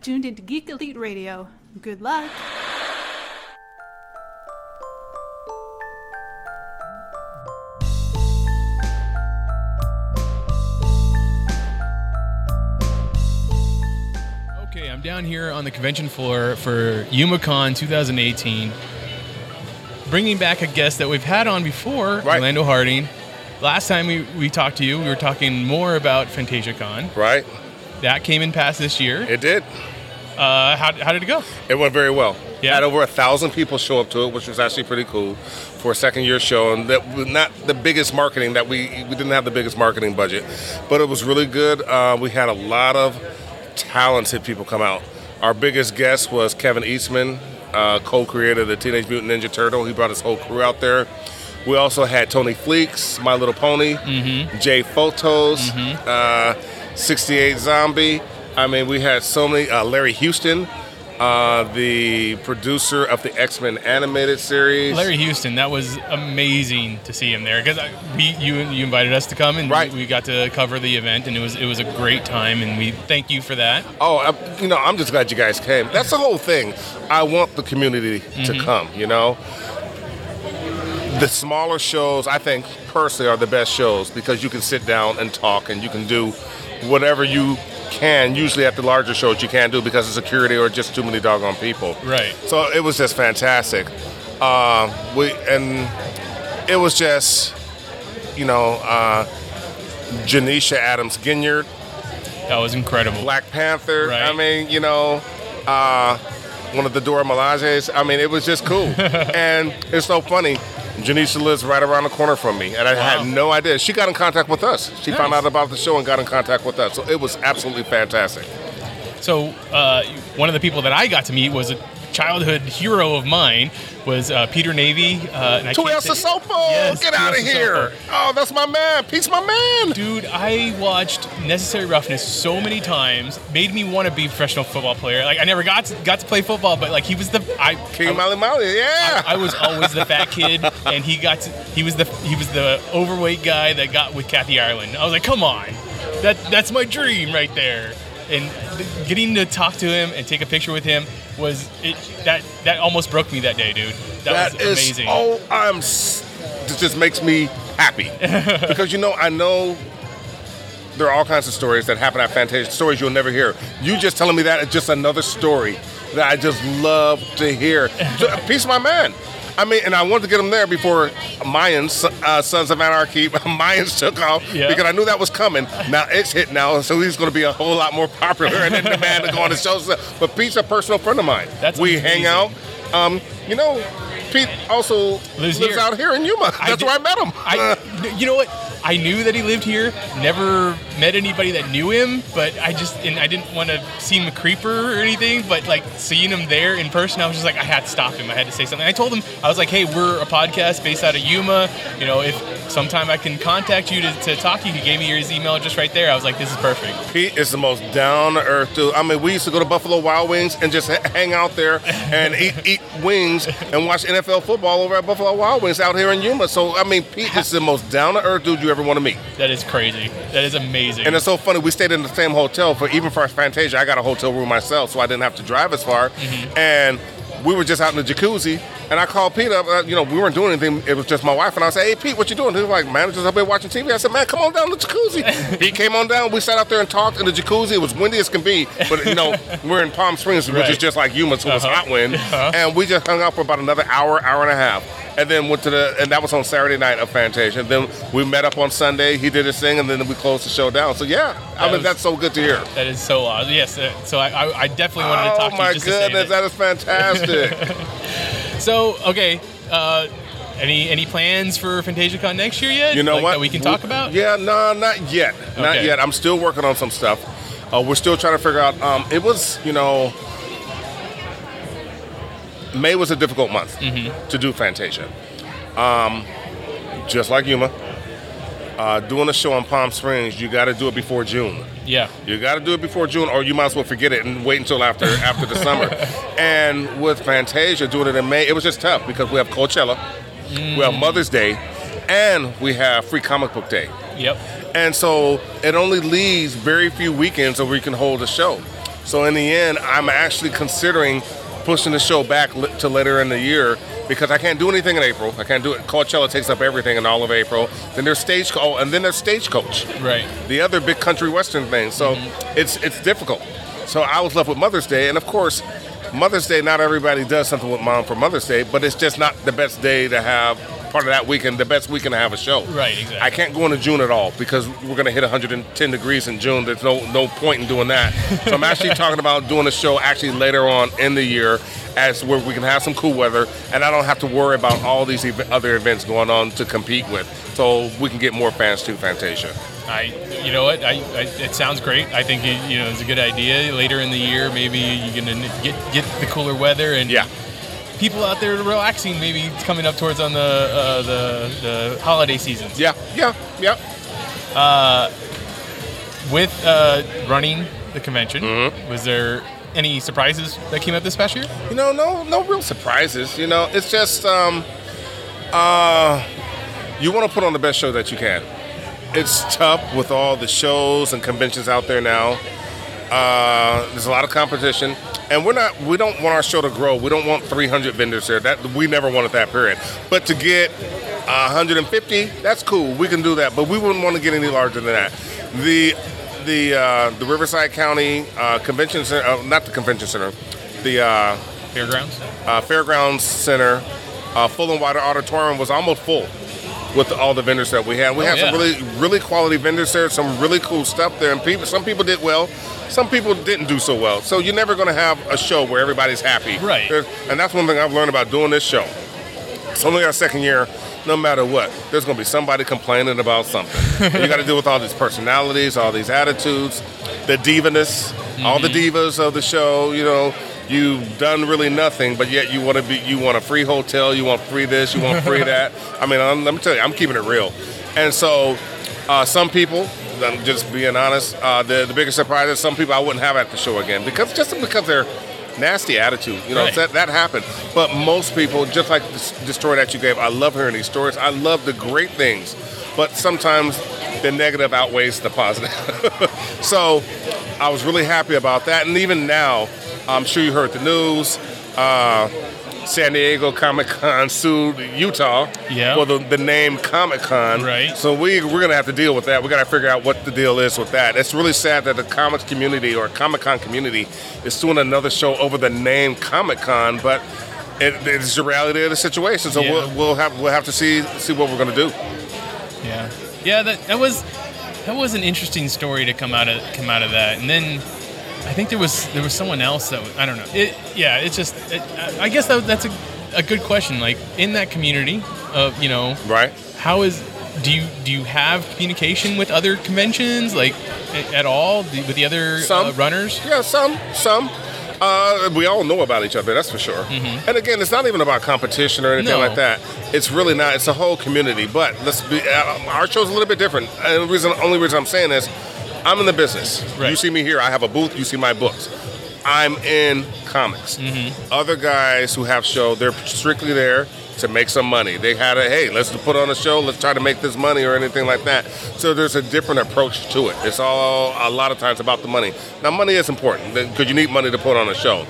tuned into Geek Elite Radio. Good luck. Okay, I'm down here on the convention floor for YumaCon 2018, bringing back a guest that we've had on before, Right. Orlando Harding. Last time we, we talked to you, we were talking more about FantasiaCon. Right? That came in past this year. It did. Uh, how, how did it go? It went very well. Yeah. Had over a thousand people show up to it, which was actually pretty cool for a second year show. And that was not the biggest marketing that we we didn't have the biggest marketing budget, but it was really good. Uh, we had a lot of talented people come out. Our biggest guest was Kevin Eastman, uh, co-creator of the Teenage Mutant Ninja Turtle. He brought his whole crew out there. We also had Tony Fleecs, My Little Pony, Jay Fotos, uh, 68 Zombie. I mean, we had so many. Uh, Larry Houston, uh, the producer of the X Men animated series. Larry Houston, that was amazing to see him there because we you you invited us to come and Right. we, we got to cover the event and it was it was a great time and we thank you for that. Oh, I, you know, I'm just glad you guys came. That's the whole thing. I want the community to come. You know, the smaller shows, I think personally, are the best shows because you can sit down and talk and you can do whatever you can. Usually, at the larger shows, you can't do because of security or just too many doggone people. Right. So it was just fantastic. Uh, we and it was just, you know, uh, Janeshia Adams Ginyard. That was incredible. Black Panther. Right. I mean, you know, uh, one of the Dora Milajes. I mean, it was just cool. and it's so funny. Janeshia lives right around the corner from me, and I Wow. had no idea. She got in contact with us. She found out about the show and got in contact with us. So it was absolutely fantastic. So uh, one of the people that I got to meet was a childhood hero of mine was uh, Peter Navy. Uh, and I can't Tuel say- Sissoko, Yes, get out of here! Oh, that's my man. Pete's my man. Dude, I watched Necessary Roughness so many times. Made me want to be a professional football player. Like I never got to, got to play football, but like he was the I King I, Mali Mali, yeah. I, I was always the fat kid, and he got to, he was the he was the overweight guy that got with Kathy Ireland. I was like, come on, that that's my dream right there. And th- getting to talk to him and take a picture with him was it that that almost broke me that day, dude. That, That was is amazing. Oh, I'm. This just makes me happy because you know I know there are all kinds of stories that happen at Fantasia. Stories you'll never hear. You just telling me that is just another story that I just love to hear. Peace, my man. I mean, and I wanted to get him there before Mayans, uh, Sons of Anarchy, Mayans took off Yeah. because I knew that was coming. Now it's hit now, so he's going to be a whole lot more popular and in demand to go on the show. So- But Pete's a personal friend of mine. That's we hang out. Um, you know, Pete also Lives lives, here. out here in Yuma. I That's did- where I met him. I, you know what? I knew that he lived here. Never met anybody that knew him, but I just and I didn't want to seem a creeper or anything. But like seeing him there in person, I was just like, I had to stop him. I had to say something. I told him I was like, Hey, we're a podcast based out of Yuma. You know, if sometime I can contact you to, to talk to you, he gave me his email just right there. I was like, This is perfect. Pete is the most down to earth dude. I mean, we used to go to Buffalo Wild Wings and just hang out there and eat, eat wings and watch NFL football over at Buffalo Wild Wings out here in Yuma. So, I mean, Pete is the most down to earth dude you ever want to meet. That is crazy. That is amazing. And it's so funny. We stayed in the same hotel for even for Fantasia. I got a hotel room myself, so I didn't have to drive as far. And we were just out in the jacuzzi, and I called Pete up. Uh, you know, we weren't doing anything. It was just my wife, and I said, "Hey, Pete, what you doing?" He was like, "Manager's up there watching TV." I said, "Man, come on down to the jacuzzi." he came on down. We sat out there and talked in the jacuzzi. It was windy as can be, but you know, we're in Palm Springs, which Right. is just like Yuma, so it was Uh-huh. hot wind. Uh-huh. And we just hung out for about another hour, hour and a half. And then went to the, and that was on Saturday night of Fantasia. And then we met up on Sunday. He did his thing, and then we closed the show down. So yeah, I mean was- that's so good to hear. that is so awesome. Yes. uh, So I, I, I definitely wanted to talk Oh to my you just to say goodness, that. that is fantastic. So okay, uh, any any plans for FantasiaCon next year yet? you know Like, what? That we can talk about. Yeah, no, not yet, not yet. I'm still working on some stuff. Uh, we're still trying to figure out. Um, it was, you know, May was a difficult month Mm-hmm. to do Fantasia. Um, just like Yuma, uh, doing a show in Palm Springs, you got to do it before June. Yeah. You got to do it before June, or you might as well forget it and wait until after after the summer. And with Fantasia doing it in May, it was just tough because we have Coachella, we have Mother's Day, and we have Free Comic Book Day. Yep. And so it only leaves very few weekends where we can hold a show. So in the end, I'm actually considering pushing the show back to later in the year because I can't do anything in April. I can't do it. Coachella takes up everything in all of April. Then there's stage oh, and then there's stagecoach Right. the other big country western thing. So mm-hmm. it's it's difficult. So I was left with Mother's Day, and of course, Mother's Day. Not everybody does something with mom for Mother's Day, but it's just not the best day to have part of that weekend. The best weekend to have a show. Right, exactly. I can't go into June at all because we're going to hit 110 degrees in June. There's no no point in doing that. So I'm actually talking about doing a show actually later on in the year, as where we can have some cool weather, and I don't have to worry about all these ev- other events going on to compete with. So we can get more fans to Fantasia. I, you know what? I, I, it sounds great. I think it, you know it's a good idea. Later in the year, maybe you're gonna get get the cooler weather and Yeah. People out there relaxing. Maybe coming up towards on the uh, the the holiday seasons. Yeah, yeah, yeah. With uh, running the convention, Mm-hmm. was there any surprises that came up this past year? You know, no, no real surprises. You know, it's just um, uh, you want to put on the best show that you can. It's tough with all the shows and conventions out there now. Uh, there's a lot of competition, and we're not. We don't want our show to grow. We don't want 300 vendors here. That we never wanted that period. But to get 150, that's cool. We can do that. But we wouldn't want to get any larger than that. The the uh, the Riverside County uh, Convention Center, uh, not the convention center, the uh, Fairgrounds. uh, Fairgrounds Center, uh, Full and Wider Auditorium was almost full with all the vendors that we had. We Oh, had some really, really quality vendors there, some really cool stuff there, and people. Some people did well, some people didn't do so well. So you're never going to have a show where everybody's happy, Right. There's- And that's one thing I've learned about doing this show. It's only our second year. No matter what, there's going to be somebody complaining about something. You got to deal with all these personalities, all these attitudes, the divaness, all the mm-hmm. divas of the show. You know, you've done really nothing, but yet you want to be. You want a free hotel. You want free this. You want free that. I mean, I'm, let me tell you, I'm keeping it real. And so, uh, some people, I'm just being honest, uh, the the biggest surprise is some people I wouldn't have at the show again because just because they're nasty attitude. You know, Right. that that happened. But most people, just like the story that you gave, I love hearing these stories. I love the great things, but sometimes the negative outweighs the positive. so I was really happy about that. And even now, I'm sure you heard the news. Uh, San Diego Comic Con sued Utah Yeah. for the, the name Comic Con. Right. So we we're gonna have to deal with that. We gotta figure out what the deal is with that. It's really sad that the comics community or Comic Con community is doing another show over the name Comic Con, but it, it's the reality of the situation. So Yeah. we'll, we'll have we'll have to see see what we're gonna do. Yeah, yeah. That that was that was an interesting story to come out of come out of that. And then I think there was there was someone else that was, I don't know. It, yeah, it's just it, I guess that, that's a, a good question. Like in that community of you know Right. how is do you do you have communication with other conventions like at all with the other Some. uh, runners? Yeah, some, some. Uh, we all know about each other, that's for sure. And again, it's not even about competition or anything Mm-hmm. No. like that. It's really not. It's a whole community. But let's be. Uh, our show's a little bit different. And the reason, only reason I'm saying this, I'm in the business. Right. You see me here. I have a booth. You see my books. I'm in comics. Mm-hmm. Other guys who have show, they're strictly there to make some money. They had a hey, let's put on a show, let's try to make this money or anything like that. So there's a different approach to it. It's all a lot of times about the money. Now money is important because you need money to put on a show.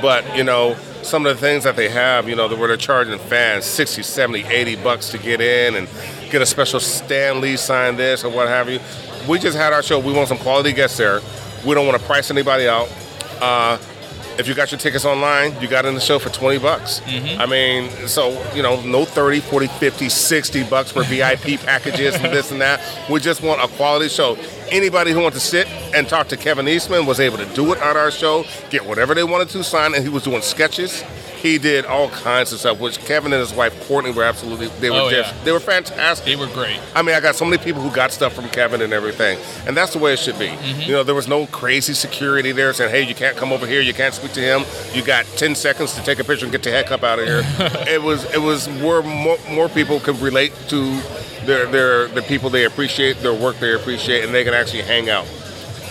But you know, some of the things that they have, you know, where they're charging fans 60, 70, 80 bucks to get in and get a special Stan Lee sign this or what have you. We just had our show. We want some quality guests there. We don't want to price anybody out. Uh, if you got your tickets online, you got in the show for 20 bucks. I mean, so, you know, no 30, 40, 50, 60 bucks for VIP packages and this and that. We just want a quality show. Anybody who wants to sit and talk to Kevin Eastman was able to do it on our show, get whatever they wanted to sign, and he was doing sketches. He did all kinds of stuff, which Kevin and his wife Courtney were absolutely they were Oh, just yeah. they were fantastic. They were great. I mean, I got so many people who got stuff from Kevin and everything, and that's the way it should be. Mm-hmm. You know, there was no crazy security there saying, "Hey, you can't come over here, you can't speak to him. You got ten seconds to take a picture and get the heck up out of here." it was it was where more, more people could relate to their their the people they appreciate, their work they appreciate, and they can actually hang out.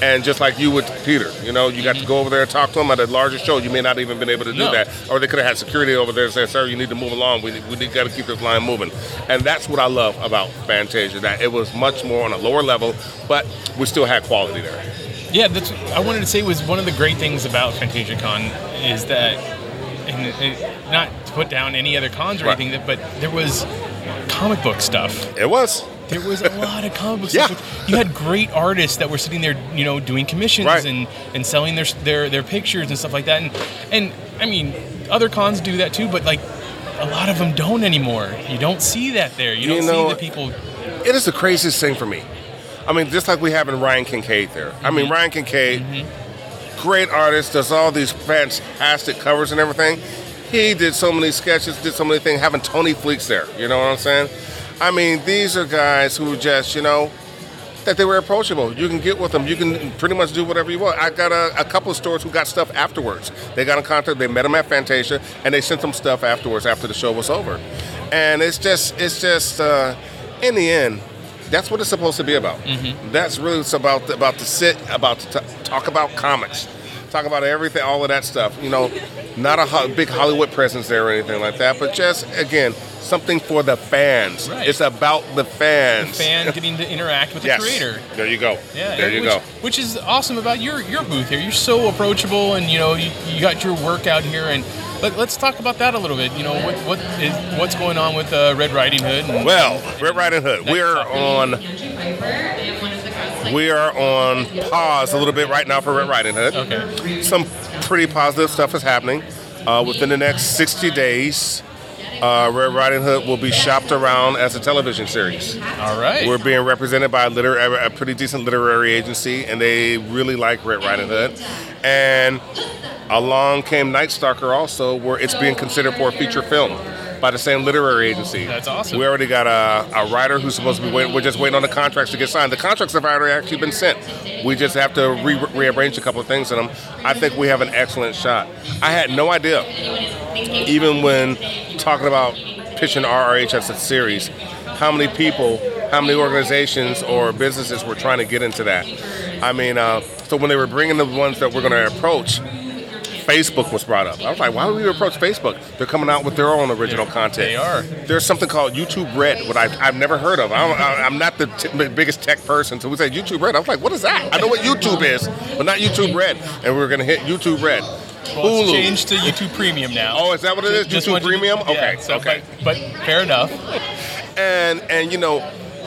And just like you with Peter, you know, you got to mm-hmm. go over there and talk to him at a larger show. You may not even been able to do No. that, or they could have had security over there and say, "Sir, you need to move along. We we got to keep this line moving." And that's what I love about Fantasia. That it was much more on a lower level, but we still had quality there. Yeah, that's I wanted to say was one of the great things about Fantasia Con is that, and not to put down any other cons or Right. anything, but there was comic book stuff. It was. There was a lot of comic book Yeah. You had great artists that were sitting there, you know, doing commissions Right. and, and selling their, their their pictures and stuff like that. And and I mean, other cons do that too, but like a lot of them don't anymore. You don't see that there. You You don't know- see the people. It is the craziest thing for me. I mean, just like we have in Ryan Kincaid there. I Mm-hmm. mean, Ryan Kincaid, great artist, does all these fantastic covers and everything. He did so many sketches, did so many things, having Tony Fleecs there. You know what I'm saying? I mean, these are guys who just, you know, that they were approachable. You can get with them. You can pretty much do whatever you want. I got a, a couple of stores who got stuff afterwards. They got in contact. They met them at Fantasia, and they sent them stuff afterwards after the show was over. And it's just, it's just, uh, in the end, that's what it's supposed to be about. That's really it's about. About to sit, about to t- talk about comics, talk about everything, all of that stuff. You know, not a ho- big Hollywood presence there or anything like that, but just again something for the fans. Right. It's about the fans. The fan getting to interact with the yes. creator. There you go. Yeah, there you which, go. Which is awesome about your your booth here. You're so approachable, and you know you, you got your work out here. And let, let's talk about that a little bit. You know what what is what's going on with uh, Red Riding Hood? And, Well, Red Riding Hood. We are on. We are on pause a little bit right now for Red Riding Hood. okay, Some pretty positive stuff is happening. Uh, within the next 60 days, uh, Red Riding Hood will be shopped around as a television series. all right. We're being represented by a, liter- a pretty decent literary agency, and they really like Red Riding Hood. And along came Night Stalker also, where it's being considered for a feature film by the same literary agency. That's awesome. We already got a, a writer who's supposed to be waiting. We're just waiting on the contracts to get signed. The contracts have already actually been sent. We just have to re- rearrange a couple of things in them. I think we have an excellent shot. I had no idea, even when talking about pitching RRH as a series, how many people, how many organizations or businesses were trying to get into that. I mean, uh, so when they were bringing the ones that we're going to approach, Facebook was brought up. I was like, why would we approach Facebook? They're coming out with their own original content. They are. There's something called YouTube Red, what I, I've never heard of. I I'm not the t- biggest tech person, so we said YouTube Red. I was like, what is that? I know what YouTube is, but not YouTube Red. And we are going to hit YouTube Red. well, it's Hulu. changed to YouTube Premium now. Oh, is that what it is? Just YouTube want you to- Premium? yeah, Okay, so, okay. But, but fair enough. and and you know,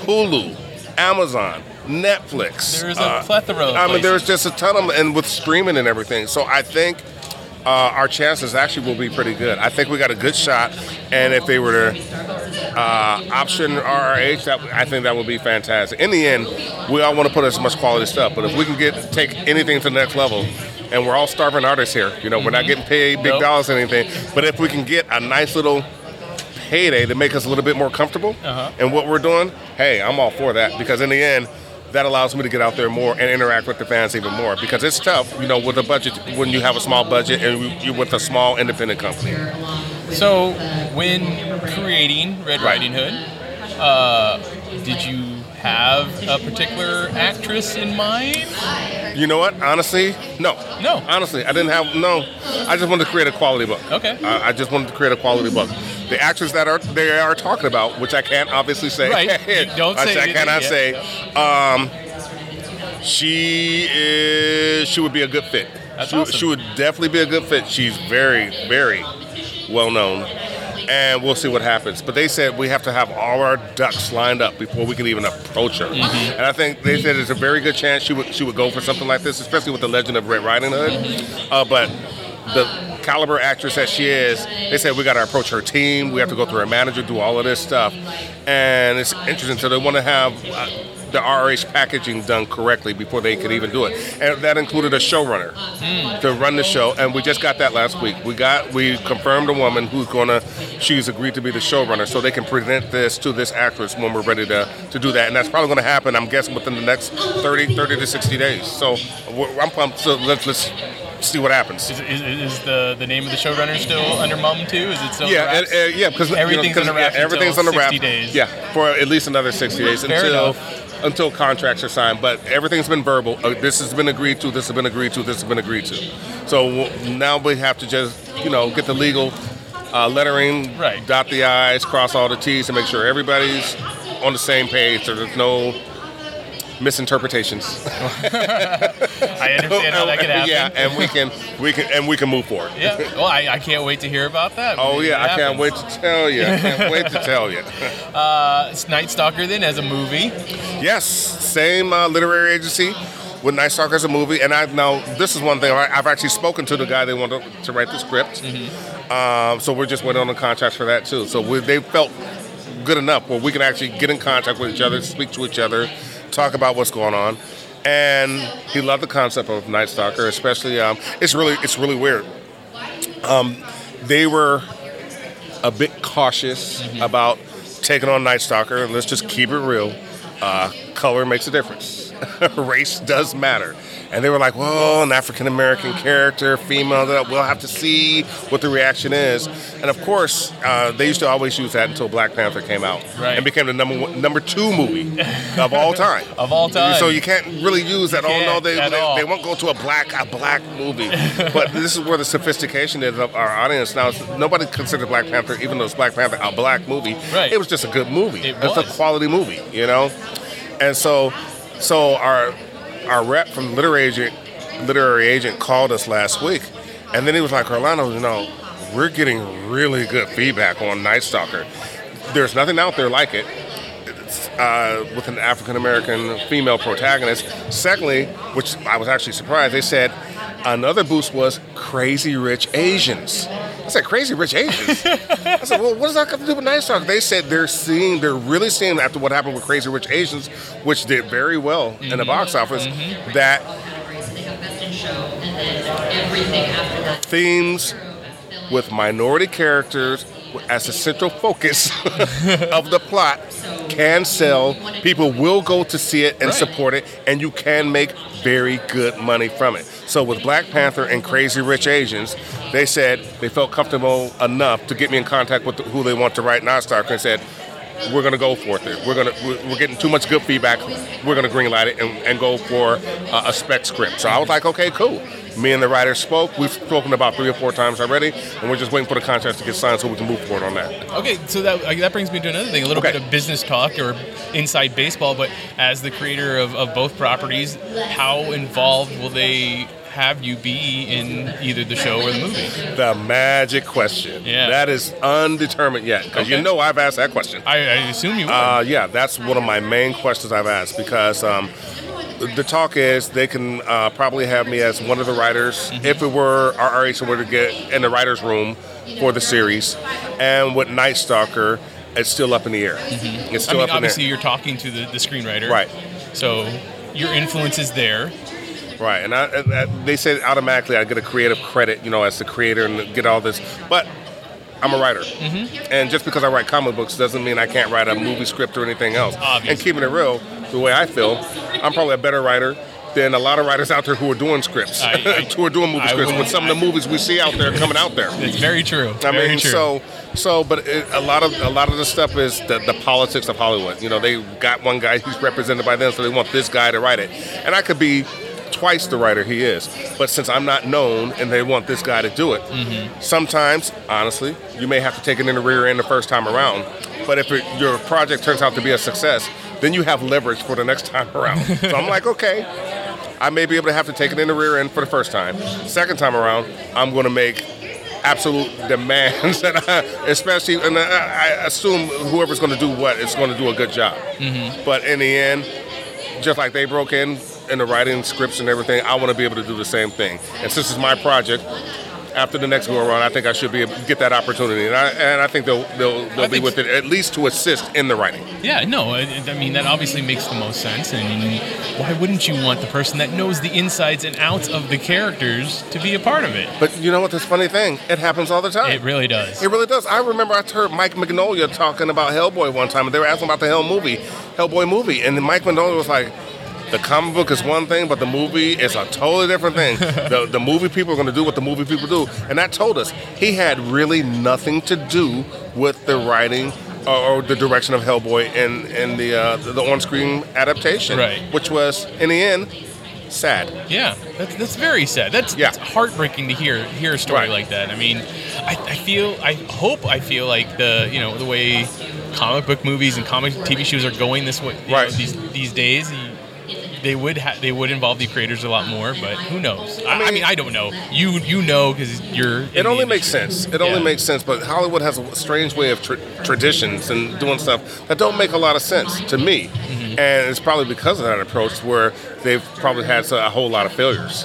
Hulu, Amazon, Netflix. There's a uh, plethora of I mean, there's just a ton of them, and with streaming and everything. So I think uh, our chances actually will be pretty good. I think we got a good shot, and if they were to uh, option RRH, that I think that would be fantastic. In the end, we all want to put as much quality stuff, but if we can get take anything to the next level. And we're all starving artists here. You know, we're not getting paid big Nope. dollars or anything. But if we can get a nice little payday to make us a little bit more comfortable Uh-huh. in what we're doing, hey, I'm all for that because in the end, that allows me to get out there more and interact with the fans even more because it's tough, you know, with a budget when you have a small budget and you- you're with a small independent company. So, when creating Red Riding Hood, uh, did you have a particular actress in mind? You know what? Honestly, no. No. Honestly, I didn't have no. I just wanted to create a quality book. Okay. I, I just wanted to create a quality book. The actors that are they are talking about, which I can't obviously say. Right. Don't I, say I anything cannot yet. say. Um, she is. She would be a good fit. That's she, awesome. she would definitely be a good fit. She's very, very well known. And we'll see what happens. But they said we have to have all our ducks lined up before we can even approach her. Mm-hmm. And I think they said there's a very good chance she would she would go for something like this, especially with the legend of Red Riding Hood. Uh, but the caliber actress that she is, they said we got to approach her team. We have to go through her manager, do all of this stuff, and it's interesting. So they want to have uh, the RH packaging done correctly before they could even do it, and that included a showrunner to run the show. And we just got that last week. We got we confirmed a woman who's gonna she's agreed to be the showrunner, so they can present this to this actress when we're ready to to do that. And that's probably going to happen. I'm guessing within the next 30, 30 to 60 days. So I'm pumped. So let's let's see what happens. Is, is, is the, the name of the showrunner still under Mum too? Is it still Yeah, under and, wraps? uh, yeah, because Everything's you know, under wraps yeah, everything's under wraps. 60 days. Yeah, for at least another sixty days Fair until enough. until contracts are signed. But everything's been verbal. Uh, this has been agreed to. This has been agreed to. This has been agreed to. So now we have to just you know get the legal uh, lettering, Right. dot the i's, cross all the t's, and make sure everybody's on the same page. So there's no misinterpretations. I understand how that could happen. yeah, and we can we can and we can move forward. Yeah. Well, I, I can't wait to hear about that. Oh it yeah, I can't wait to tell you. I can't wait to tell you. Uh, it's Night Stalker then as a movie. Yes, same uh, literary agency with Night Stalker as a movie, and I've now this is one thing I- I've actually spoken to the guy they wanted to write the script. Um, so we're just waiting on the contracts for that too. So we, they felt good enough where we can actually get in contact with each other, speak to each other, talk about what's going on. And he loved the concept of Night Stalker, especially. Um, it's really it's really weird. Um, they were a bit cautious about taking on Night Stalker. Let's just keep it real. Uh, color makes a difference. Race does matter. And they were like, well, an African American character, female, that we'll have to see what the reaction is. And of course, uh, they used to always use that until Black Panther came out Right. and became the number one, number two movie of all time. Of all time. So you can't really use that. Oh no, they, they, they won't go to a black a black movie. but this is where the sophistication is of our audience now. Nobody considered Black Panther, even though it's Black Panther, a black movie. Right. It was just a good movie. It It's a quality movie, you know. And so, so our our rep from literary agent literary agent called us last week, and then he was like, Orlando, you know, we're getting really good feedback on Night Stalker. There's nothing out there like it uh, with an African American female protagonist. Secondly, which I was actually surprised, they said another boost was Crazy Rich Asians. I said Crazy Rich Asians. I said, well, what does that have to do with Night Stalker? They said they're seeing, they're really seeing after what happened with Crazy Rich Asians, which did very well in the mm-hmm, box office, mm-hmm. that themes with minority characters as the central focus of the plot can sell. People will go to see it and Right. support it, and you can make very good money from it. So with Black Panther and Crazy Rich Asians, they said they felt comfortable enough to get me in contact with who they want to write Stalker and said, we're going to go for it. We're going to we're we're getting too much good feedback. We're going to greenlight it and, and go for uh, a spec script. So I was like, okay, cool. Me and the writer spoke. We've spoken about three or four times already, and we're just waiting for the contract to get signed so we can move forward on that. Okay, so that uh, that brings me to another thing, a little Okay. bit of business talk or inside baseball. But as the creator of, of both properties, how involved will they have you be in either the show or the movie? The magic question. Yeah. That is undetermined yet, because you know I've asked that question. I, I assume you would. Uh, yeah, that's one of my main questions I've asked because um, the talk is they can uh, probably have me as one of the writers Mm-hmm. if it were our RH were to get in the writers' room for the series, and with Night Stalker, it's still up in the air. It's Mm-hmm. I still mean, up in obviously, the you're talking to the, the screenwriter, Right. So your influence is there. Right, and I, and, uh, they said automatically I get a creative credit, you know, as the creator and get all this, but. I'm a writer, Mm-hmm. and just because I write comic books doesn't mean I can't write a movie script or anything else. Obviously. And keeping it real, the way I feel, I'm probably a better writer than a lot of writers out there who are doing scripts, I- I- who are doing movie I scripts wouldn't- with some of the movies we see out there coming out there. It's very true. I very mean, true. so so, but it, a lot of a lot of the stuff is the, the politics of Hollywood. You know, they got one guy who's represented by them, so they want this guy to write it, and I could be twice the writer he is. But since I'm not known, and they want this guy to do it, Mm-hmm. sometimes, honestly, you may have to take it in the rear end the first time around. But if it, your project turns out to be a success, then you have leverage for the next time around. so I'm like, okay, I may be able to have to take it in the rear end for the first time. Second time around, I'm going to make absolute demands, that I, especially, and I, I assume whoever's going to do what is going to do a good job. But in the end, just like they broke in in the writing scripts and everything, I want to be able to do the same thing. And since it's my project, after the next go around, I think I should be able to get that opportunity, and I, and I think they'll they'll, they'll be with it at least to assist in the writing. Yeah, no, I, I mean that obviously makes the most sense, and why wouldn't you want the person that knows the insides and outs of the characters to be a part of it? But you know what? This funny thing, it happens all the time. It really does. It really does. I remember I heard Mike Mignola talking about Hellboy one time, and they were asking about the Hell movie, Hellboy movie, and Mike Mignola was like, "The comic book is one thing, but the movie is a totally different thing. the, the movie people are going to do what the movie people do." And that told us he had really nothing to do with the writing or, the direction of Hellboy in in the uh, the, the on-screen adaptation, Right. Which was in the end sad. Yeah, that's, that's very sad. That's, Yeah. that's heartbreaking to hear hear a story Right. like that. I mean, I, I feel, I hope, I feel like the you know the way comic book movies and comic TV shows are going this way, you know, these these days. you- they would ha- they would involve the creators a lot more, but who knows? I, I mean, I don't know. You you know because you're. It only makes sense. It only makes sense. But Hollywood has a strange way of tra- traditions and doing stuff that don't make a lot of sense to me. Mm-hmm. And it's probably because of that approach where they've probably had a whole lot of failures.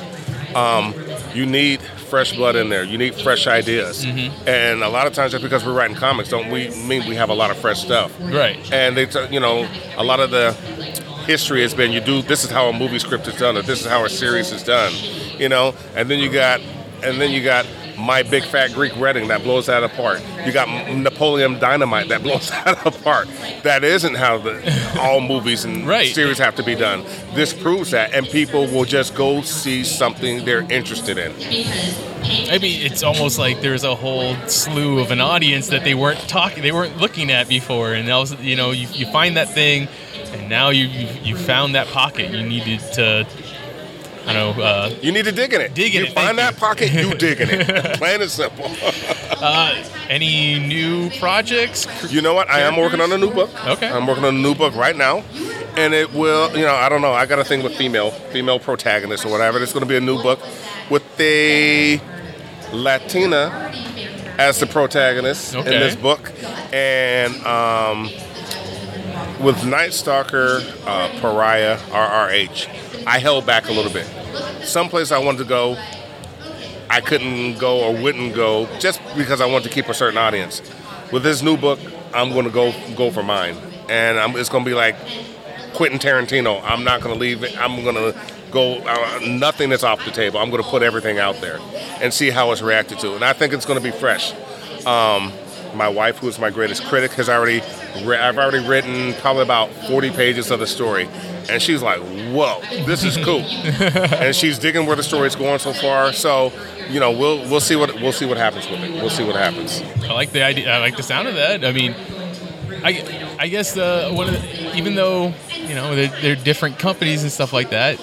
Um, you need fresh blood in there. You need fresh ideas. Mm-hmm. And a lot of times, just because we're writing comics, don't we mean we have a lot of fresh stuff? Right. And they, t- you know, a lot of the history has been you do this is how a movie script is done, or this is how a series is done, you know. And then you got, and then you got my big fat Greek wedding that blows that apart. You got Napoleon Dynamite that blows that apart. That isn't how the all movies and Right. series have to be done. This proves that, and people will just go see something they're interested in. Mean, it's almost like there's a whole slew of an audience that they weren't talking, they weren't looking at before, and also, you know, you, you find that thing, and now you you, found that pocket. You needed to, I don't know, uh, You need to dig in it. Dig in you it, find that you. pocket, you dig in it. Plain and simple. any new projects. You know what? I am working on a new book. Okay. I'm working on a new book right now, and it will. You know, I don't know. I got a thing with female female protagonists or whatever. It's going to be a new book with a Latina as the protagonist Okay. in this book, and um, with Night Stalker, uh, Pariah, RRH. I held back a little bit. Someplace I wanted to go, I couldn't go or wouldn't go just because I wanted to keep a certain audience. With this new book, I'm going to go go for mine, and I'm, it's going to be like Quentin Tarantino. I'm not going to leave it. I'm going to go. Uh, nothing is off the table. I'm going to put everything out there and see how it's reacted to, and I think it's going to be fresh. Um, my wife, who is my greatest critic, has already. Re- I've already written probably about 40 pages of the story, and she's like, "Whoa, this is cool." and she's digging where the story's going so far. So, you know, we'll we'll see what we'll see what happens with it. We'll see what happens. I like the idea. I like the sound of that. I mean, I, I guess the one of the, even though you know they're, they're different companies and stuff like that,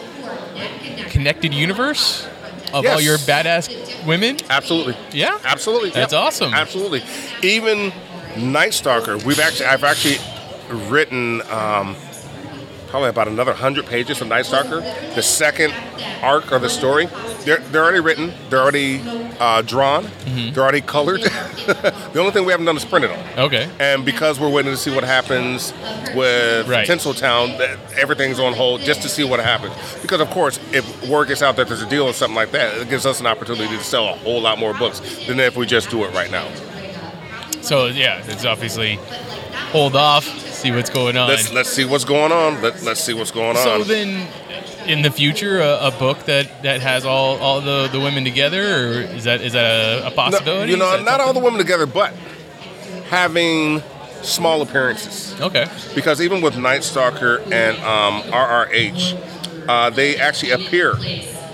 connected universe of all your badass women. Absolutely. Yeah? Absolutely. That's Yep. awesome. Absolutely. Even Night Stalker, we've actually I've actually written um, probably about another hundred pages of Night Stalker. The second arc of the story. They're, they're already written. They're already uh, drawn. Mm-hmm. They're already colored. the only thing we haven't done is printed them. Okay. And because we're waiting to see what happens with Right. Tinseltown, everything's on hold just to see what happens. Because of course, if word gets out that there's a deal or something like that, it gives us an opportunity to sell a whole lot more books than if we just do it right now. So yeah, it's obviously hold off, see what's going on. Let's let's see what's going on. Let, let's see what's going on. so then, in the future, a, a book that, that has all, all the, the women together, or is that is that a, a No, possibility? you know, not all the women together, but having small appearances. Okay. because even with Night Stalker and um, RRH, uh, they actually appear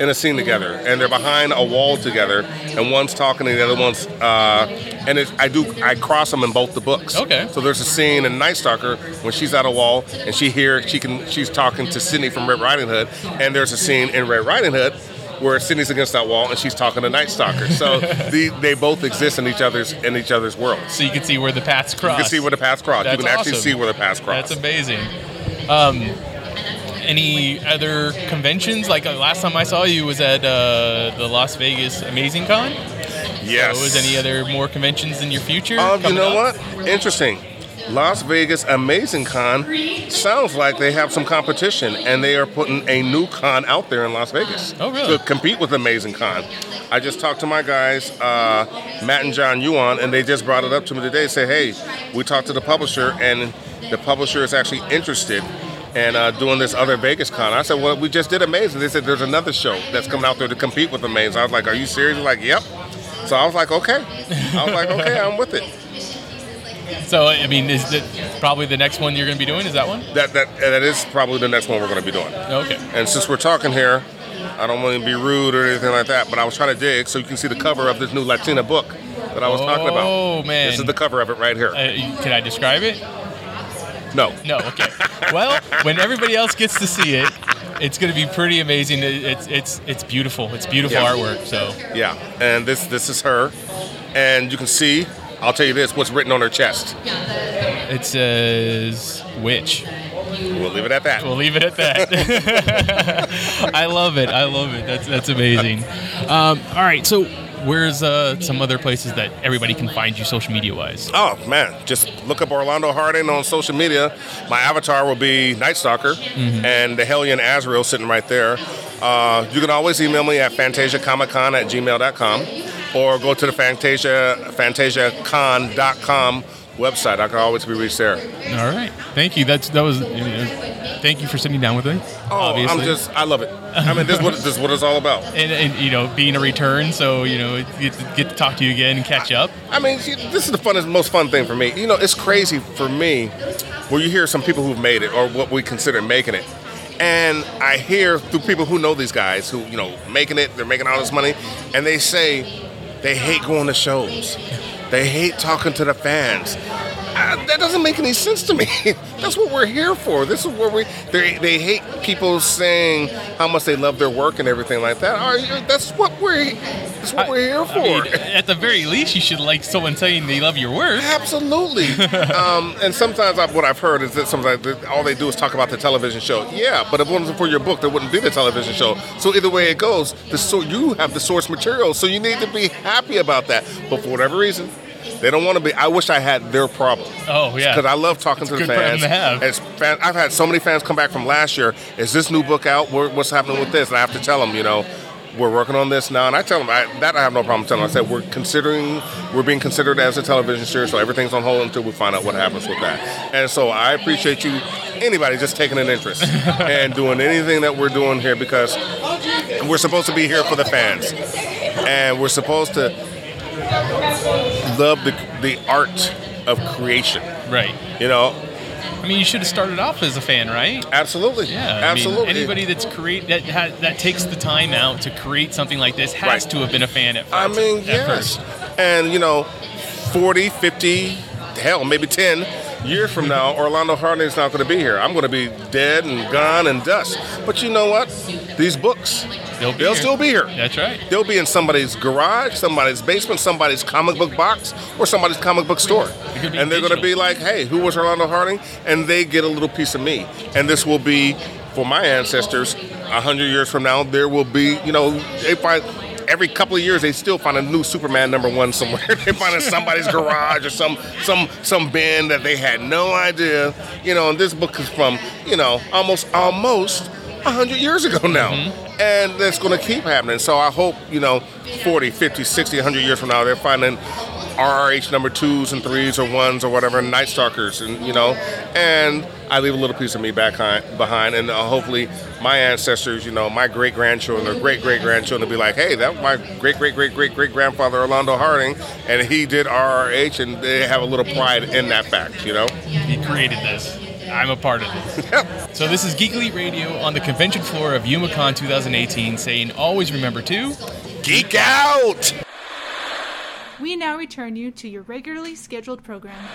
in a scene together, and they're behind a wall together, and one's talking to the other one's. Uh, and it, I do I cross them in both the books. Okay. So there's a scene in Night Stalker when she's at a wall and she hear she can she's talking to Sydney from Red Riding Hood, and there's a scene in Red Riding Hood. Where Sydney's against that wall and she's talking to Night Stalker, so the, they both exist in each other's in each other's world. So you can see where the paths cross. You can see where the paths cross. That's you can actually awesome. see where the paths cross. That's amazing. Um, any other conventions? Like uh, last time I saw you was at uh, the Las Vegas Amazing Con. Yes. So is any other more conventions in your future? Um, you know up? what? Interesting. Las Vegas Amazing Con sounds like they have some competition and they are putting a new con out there in Las Vegas Oh, really? to compete with Amazing Con. I just talked to my guys, uh, Matt and John Yuan, and they just brought it up to me today. Say, hey, we talked to the publisher, and the publisher is actually interested in uh, doing this other Vegas con. I said, well, we just did Amazing. They said there's another show that's coming out there to compete with Amazing. I was like, are you serious? They're like, yep. So I was like, okay. I was like, okay, I'm with it. So I mean, is that probably the next one you're going to be doing? Is that one? That that that is probably the next one we're going to be doing. Okay. And since we're talking here, I don't want to be rude or anything like that, but I was trying to dig so you can see the cover of this new Latina book that I was talking about. Oh, man. This is the cover of it right here. Uh, can I describe it? No. No. Okay. well, when everybody else gets to see it, it's going to be pretty amazing. It's it's it's beautiful. It's beautiful Yeah. artwork. So Yeah. And this this is her, and you can see. I'll tell you this: what's written on her chest. it says witch. We'll leave it at that. We'll leave it at that. I love it. I love it. That's that's amazing. Um, all right, so where's uh, some other places that everybody can find you social media wise? Oh man, just look up Orlando Harding on social media. My avatar will be Night Stalker, and the Hellion Azrael sitting right there. Uh, you can always email me at fantasiacomiccon at gmail.com or go to the Fantasia fantasiacon.com website. I can always be reached there. All right, thank you. That's that was. thank you for sitting down with me. Oh, obviously. I'm just, I love it. I mean, this is what, this is what it's all about. and, and you know being a return, so you know get to, get to talk to you again and catch up. I mean, this is the funnest, most fun thing for me. You know, it's crazy for me where you hear some people who've made it or what we consider making it. And I hear through people who know these guys who, you know, making it, they're making all this money, and they say they hate going to shows. They hate talking to the fans. That doesn't make any sense to me. That's what we're here for. This is where we. They, they hate people saying how much they love their work and everything like that. Right, that's what we're. That's what we're here for. I mean, at the very least, you should like someone saying they love your work. Absolutely. um, and sometimes I, what I've heard is that sometimes all they do is talk about the television show. Yeah, but if it wasn't for your book, there wouldn't be the television show. So either way it goes, the so you have the source material, so you need to be happy about that. But for whatever reason, they don't want to be. I wish I had their problem. Oh yeah, Because I love talking to a the fans. to have. As fan, I've had so many fans come back from last year. Is this new book out? What's happening with this? And I have to tell them, you know, we're working on this now. And I tell them I, that I have no problem telling them. I said we're considering, we're being considered as a television series, so everything's on hold until we find out what happens with that. And so I appreciate you, anybody, just taking an interest and doing anything that we're doing here because we're supposed to be here for the fans, and we're supposed to love the the art of creation. right. You know, I mean, you should have started off as a fan, right? absolutely, Yeah, I mean, absolutely. anybody that's create that ha- that takes the time out to create something like this has Right. to have been a fan at first. I mean, yes. first. And, you know, 40, 50, hell, maybe 10 years from now, Orlando Harding is not going to be here. I'm going to be dead and gone and dust. But you know what? These books, They'll be they'll still be here. That's right. They'll be in somebody's garage, somebody's basement, somebody's comic book box, or somebody's comic book store. And they're going to be like, hey, who was Orlando Harding? And they get a little piece of me. And this will be, for my ancestors, a hundred years from now, there will be, you know, they find every couple of years they still find a new Superman number one somewhere. they find in somebody's garage or some some some bin that they had no idea. You know, and this book is from, you know, almost almost a hundred years ago now. Mm-hmm. And that's going to keep happening. So I hope, you know, 40, 50, 60, 100 years from now, they're finding RRH number twos and threes or ones or whatever, Night Stalkers, and, you know, and I leave a little piece of me back behind. And uh, hopefully my ancestors, you know, my great grandchildren or great great grandchildren will be like, hey, that was my great great great great great grandfather, Orlando Harding, and he did RRH, and they have a little pride in that fact, you know? He created this. I'm a part of this. so this is Geek Elite Radio on the convention floor of YumaCon 2018 saying always remember to Geek out! We now return you to your regularly scheduled program.